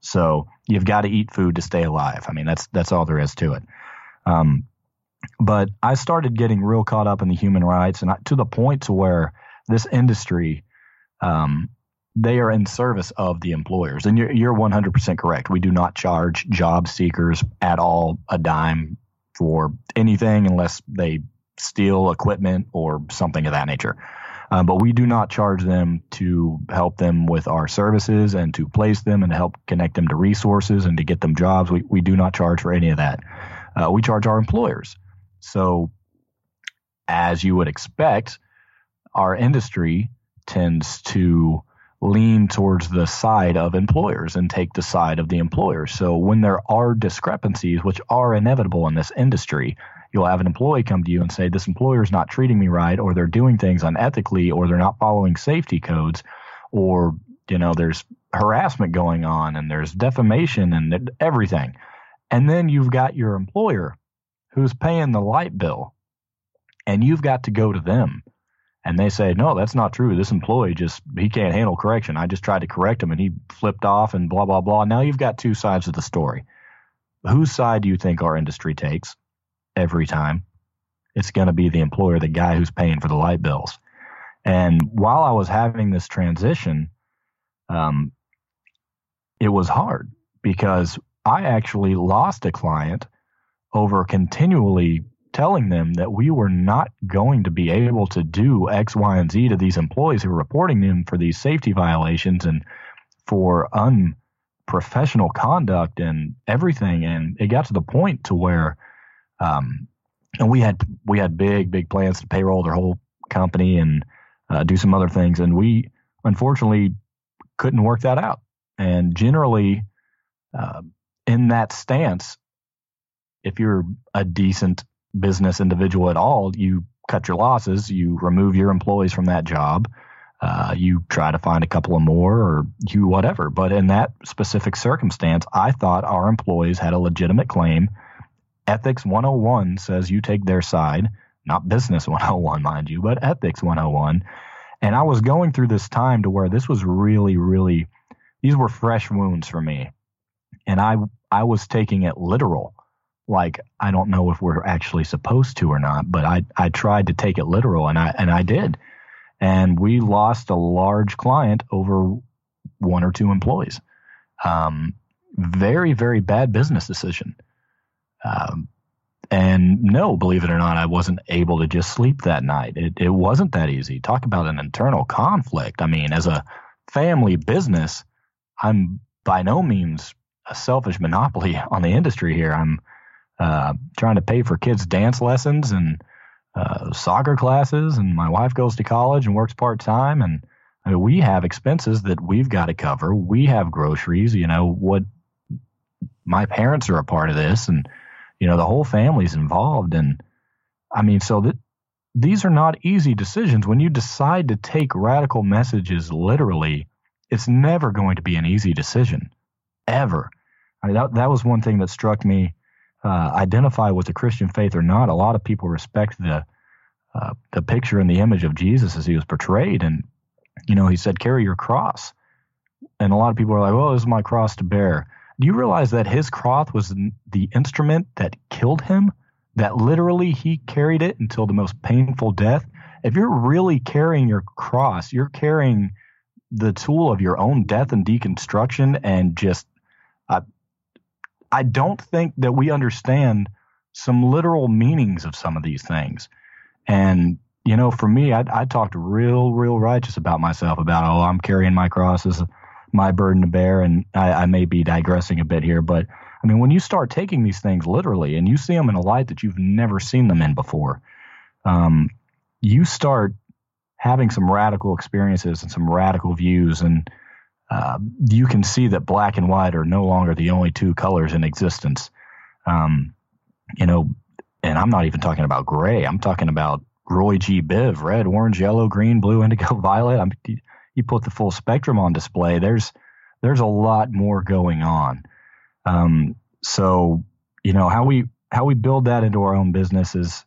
So you've got to eat food to stay alive. I mean, that's that's all there is to it. Um, but I started getting real caught up in the human rights, and I, to the point to where this industry, um, they are in service of the employers. And you're, you're 100% correct. We do not charge job seekers at all a dime for anything unless they steal equipment or something of that nature. Um, but we do not charge them to help them with our services and to place them and to help connect them to resources and to get them jobs. We, we do not charge for any of that. Uh, we charge our employers. So, as you would expect, our industry tends to lean towards the side of employers and take the side of the employer. So, when there are discrepancies, which are inevitable in this industry, you'll have an employee come to you and say, This employer is not treating me right, or they're doing things unethically, or they're not following safety codes, or, you know, there's harassment going on and there's defamation and everything. And then you've got your employer who's paying the light bill, and you've got to go to them. And they say, no, that's not true. This employee just, he can't handle correction. I just tried to correct him and he flipped off and blah, blah, blah. Now you've got two sides of the story. Whose side do you think our industry takes every time? It's going to be the employer, the guy who's paying for the light bills. And while I was having this transition, um, it was hard because I actually lost a client over continually telling them that we were not going to be able to do X, Y, and Z to these employees who were reporting them for these safety violations and for unprofessional conduct and everything. And it got to the point to where, um, and we had we had big big plans to payroll their whole company and uh, do some other things, and we unfortunately couldn't work that out. And generally, uh, in that stance, if you're a decent business individual at all, you cut your losses, you remove your employees from that job, uh, you try to find a couple of more or you whatever. But in that specific circumstance, I thought our employees had a legitimate claim. Ethics 101 says you take their side, not business 101, mind you, but ethics 101. And I was going through this time to where this was really, really, these were fresh wounds for me. And I, I was taking it literal like I don't know if we're actually supposed to or not, but I I tried to take it literal and I and I did. And we lost a large client over one or two employees. Um, very very bad business decision. Um, and no, believe it or not, I wasn't able to just sleep that night. It it wasn't that easy. Talk about an internal conflict. I mean, as a family business, I'm by no means a selfish monopoly on the industry here. I'm uh, trying to pay for kids' dance lessons and uh, soccer classes, and my wife goes to college and works part time, and I mean, we have expenses that we've got to cover. We have groceries, you know, what my parents are a part of this, and you know, the whole family's involved, and I mean, so that these are not easy decisions. When you decide to take radical messages literally, it's never going to be an easy decision, ever. I mean, that that was one thing that struck me uh, identify with the Christian faith or not, a lot of people respect the uh, the picture and the image of Jesus as he was portrayed. And you know, he said, "Carry your cross." And a lot of people are like, "Well, this is my cross to bear." Do you realize that his cross was the instrument that killed him? That literally he carried it until the most painful death. If you're really carrying your cross, you're carrying the tool of your own death and deconstruction and just uh, I don't think that we understand some literal meanings of some of these things. And, you know, for me, I, I talked real, real righteous about myself about, oh, I'm carrying my cross as my burden to bear. And I, I may be digressing a bit here, but I mean, when you start taking these things literally and you see them in a light that you've never seen them in before, um, you start having some radical experiences and some radical views. And uh, you can see that black and white are no longer the only two colors in existence. Um, you know, and I'm not even talking about gray. I'm talking about Roy G. Biv, red, orange, yellow, green, blue, indigo, violet. I'm, you put the full spectrum on display. There's there's a lot more going on. Um, so you know how we how we build that into our own business is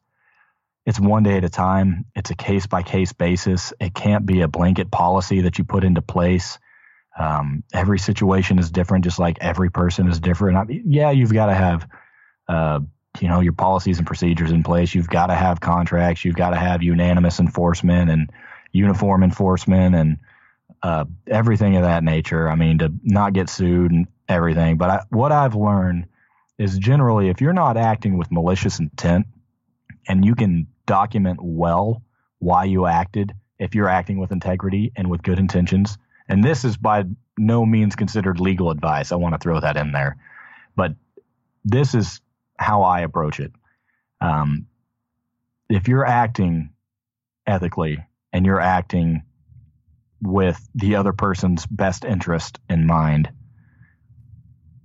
it's one day at a time. It's a case by case basis. It can't be a blanket policy that you put into place. Um, every situation is different, just like every person is different. I mean, yeah, you've got to have, uh, you know, your policies and procedures in place. You've got to have contracts. You've got to have unanimous enforcement and uniform enforcement and uh, everything of that nature. I mean, to not get sued and everything. But I, what I've learned is generally, if you're not acting with malicious intent and you can document well why you acted, if you're acting with integrity and with good intentions and this is by no means considered legal advice. I want to throw that in there. But this is how I approach it. Um, if you're acting ethically and you're acting with the other person's best interest in mind,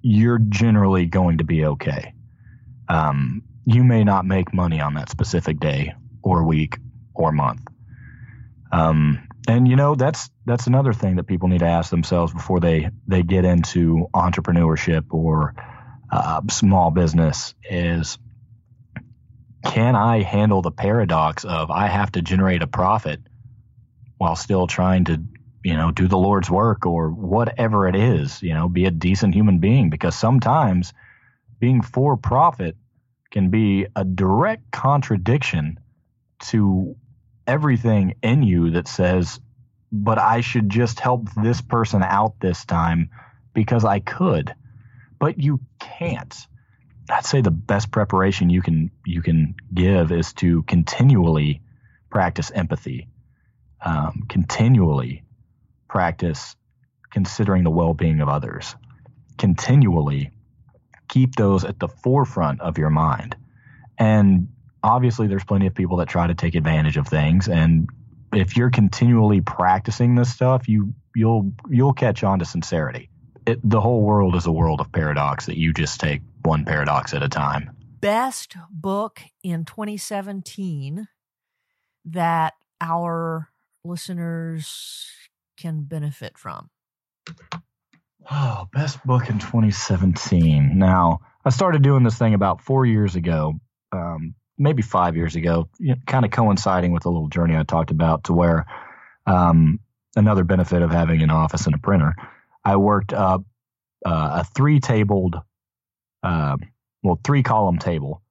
you're generally going to be okay. Um, you may not make money on that specific day or week or month. Um, and you know that's that's another thing that people need to ask themselves before they they get into entrepreneurship or uh, small business is can I handle the paradox of I have to generate a profit while still trying to you know do the Lord's work or whatever it is you know be a decent human being because sometimes being for profit can be a direct contradiction to everything in you that says, but I should just help this person out this time because I could. But you can't. I'd say the best preparation you can you can give is to continually practice empathy, um, continually practice considering the well-being of others, continually keep those at the forefront of your mind, and obviously there's plenty of people that try to take advantage of things. And if you're continually practicing this stuff you you'll you'll catch on to sincerity. It, the whole world is a world of paradox that you just take one paradox at a time. Best book in 2017 that our listeners can benefit from? Oh best book in 2017 now i started doing this thing about four years ago um, maybe five years ago, you know, kind of coinciding with the little journey I talked about, to where um, another benefit of having an office and a printer, I worked up uh, a three tabled, uh, well, three column table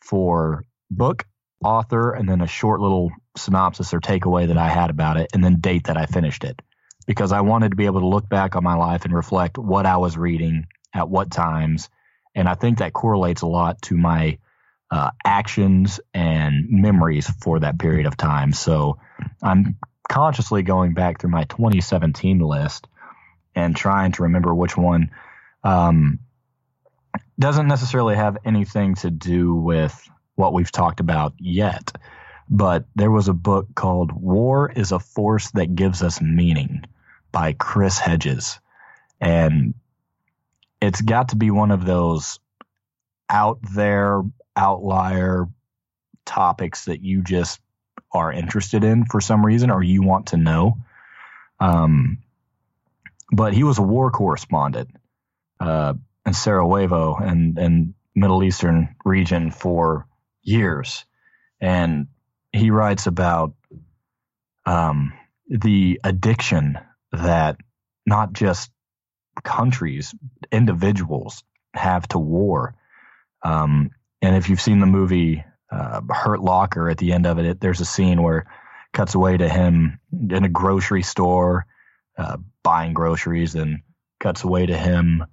for book, author, and then a short little synopsis or takeaway that I had about it, and then date that I finished it. Because I wanted to be able to look back on my life and reflect what I was reading at what times. And I think that correlates a lot to my uh, actions and memories for that period of time. So I'm consciously going back through my 2017 list and trying to remember which one um, doesn't necessarily have anything to do with what we've talked about yet. But there was a book called War is a Force That Gives Us Meaning by Chris Hedges. And it's got to be one of those out there outlier topics that you just are interested in for some reason or you want to know. Um, but he was a war correspondent uh, in Sarajevo and, and Middle Eastern region for years. And he writes about um, the addiction that not just countries, individuals have to war. Um, and if you've seen the movie uh, Hurt Locker, at the end of it, it, there's a scene where it cuts away to him in a grocery store uh, buying groceries, and cuts away to him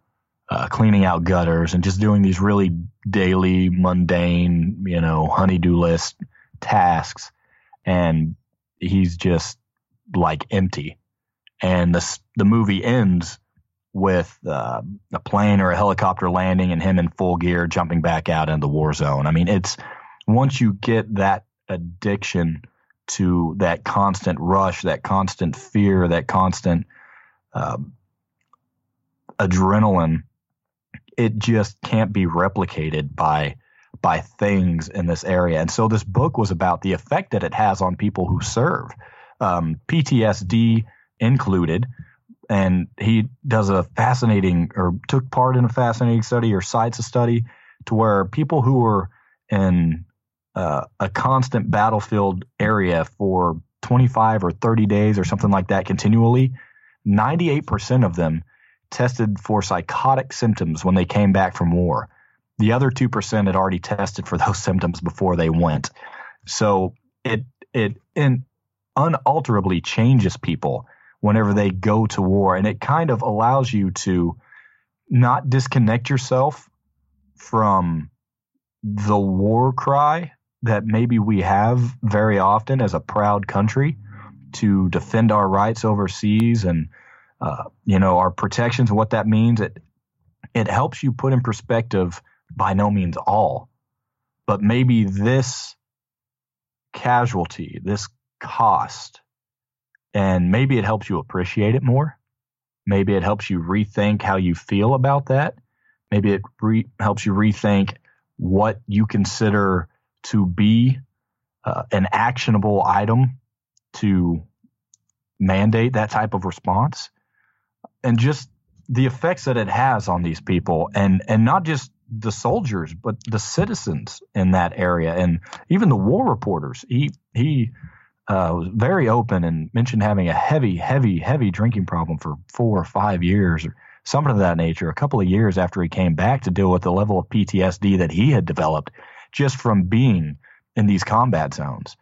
uh, cleaning out gutters and just doing these really daily, mundane, you know, honeydew list tasks, and he's just like empty. And the the movie ends with uh, a plane or a helicopter landing and him in full gear jumping back out into the war zone. I mean, it's once you get that addiction to that constant rush, that constant fear, that constant uh, adrenaline, it just can't be replicated by by things in this area. And so this book was about the effect that it has on people who serve, um, PTSD included and he does a fascinating or took part in a fascinating study or cites a study to where people who were in uh, a constant battlefield area for 25 or 30 days or something like that continually 98% of them tested for psychotic symptoms when they came back from war the other 2% had already tested for those symptoms before they went so it it in unalterably changes people whenever they go to war. And it kind of allows you to not disconnect yourself from the war cry that maybe we have very often as a proud country to defend our rights overseas and uh, you know our protections and what that means it it helps you put in perspective by no means all but maybe this casualty this cost and maybe it helps you appreciate it more. Maybe it helps you rethink how you feel about that. Maybe it re- helps you rethink what you consider to be uh, an actionable item to mandate that type of response and just the effects that it has on these people and and not just the soldiers but the citizens in that area and even the war reporters. He he uh, was very open and mentioned having a heavy heavy heavy drinking problem for four or five years or something of that nature. A couple of years after he came back to deal with the level of PTSD that he had developed just from being in these combat zones.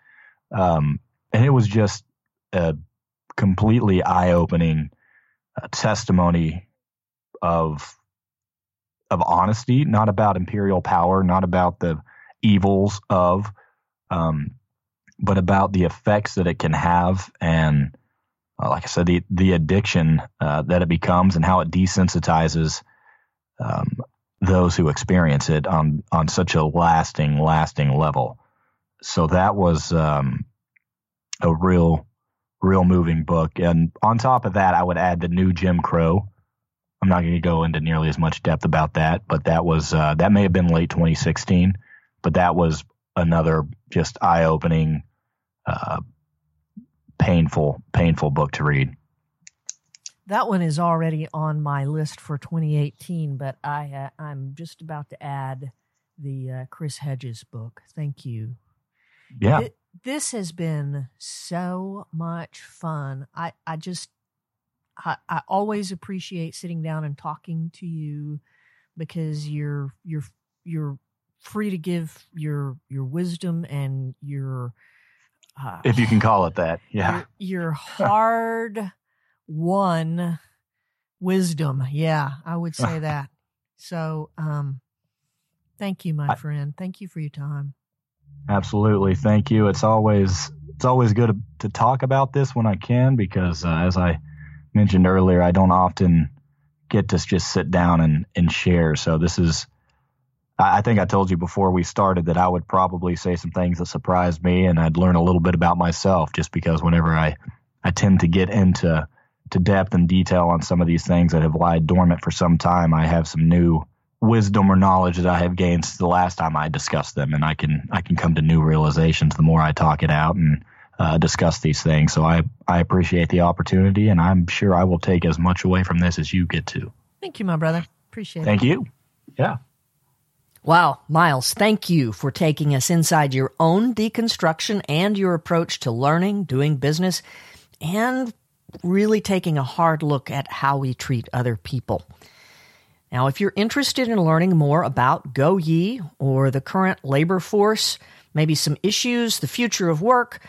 Um, and it was just a completely eye-opening uh, testimony of of honesty, not about imperial power, not about the evils of, um, but about the effects that it can have, and uh, like I said, the the addiction uh, that it becomes, and how it desensitizes um, those who experience it on on such a lasting, lasting level. So that was um, a real real moving book. And on top of that, I would add the new Jim Crow. I'm not going to go into nearly as much depth about that, but that was uh, that may have been late 2016, but that was another just eye-opening, uh, painful, painful book to read. That one is already on my list for 2018, but I uh, I'm just about to add the uh, Chris Hedges book. Thank you. Yeah. This has been so much fun. I, I just, I, I always appreciate sitting down and talking to you because you're, you're, you're free to give your, your wisdom and your, uh, if you can call it that. Yeah. Your, your hard won wisdom. Yeah, I would say that. So, um, thank you, my I, friend. Thank you for your time. Absolutely, thank you. It's always it's always good to, talk about this when I can because, uh, as I mentioned earlier, I don't often get to just sit down and and share. So this is. I think I told you before we started that I would probably say some things that surprised me, and I'd learn a little bit about myself just because whenever I I tend to get into to depth and detail on some of these things that have lied dormant for some time, I have some new wisdom or knowledge that I have gained since the last time I discussed them, and I can I can come to new realizations the more I talk it out and uh, discuss these things. So I I appreciate the opportunity, and I'm sure I will take as much away from this as you get to. Thank you, my brother. Appreciate Thank it. Thank you. Yeah. Wow, Miles, thank you for taking us inside your own deconstruction and your approach to learning, doing business, and really taking a hard look at how we treat other people. Now, if you're interested in learning more about Go Ye or the current labor force, maybe some issues, the future of work,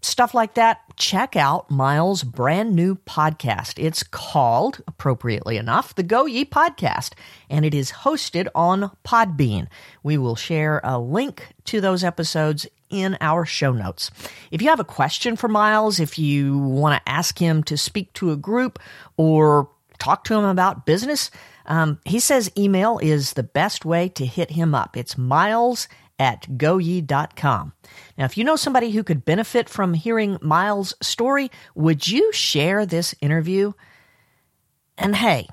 stuff like that, check out Miles' brand new podcast. It's called, appropriately enough, the Go Ye Podcast, and it is hosted on Podbean. We will share a link to those episodes in our show notes. If you have a question for Miles, if you want to ask him to speak to a group or talk to him about business, um, he says email is the best way to hit him up. It's miles at goyee.com. Now, if you know somebody who could benefit from hearing Miles' story, would you share this interview? And hey,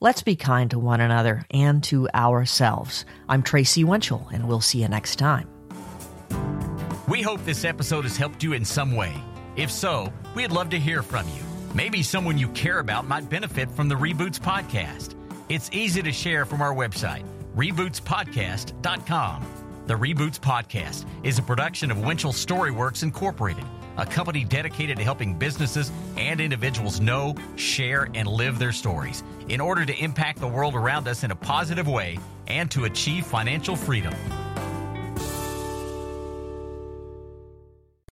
let's be kind to one another and to ourselves. I'm Tracy Winchell, and we'll see you next time. We hope this episode has helped you in some way. If so, we'd love to hear from you. Maybe someone you care about might benefit from the Reboots podcast. It's easy to share from our website, rebootspodcast.com. The Reboots podcast is a production of Winchell Storyworks Incorporated, a company dedicated to helping businesses and individuals know, share, and live their stories in order to impact the world around us in a positive way and to achieve financial freedom.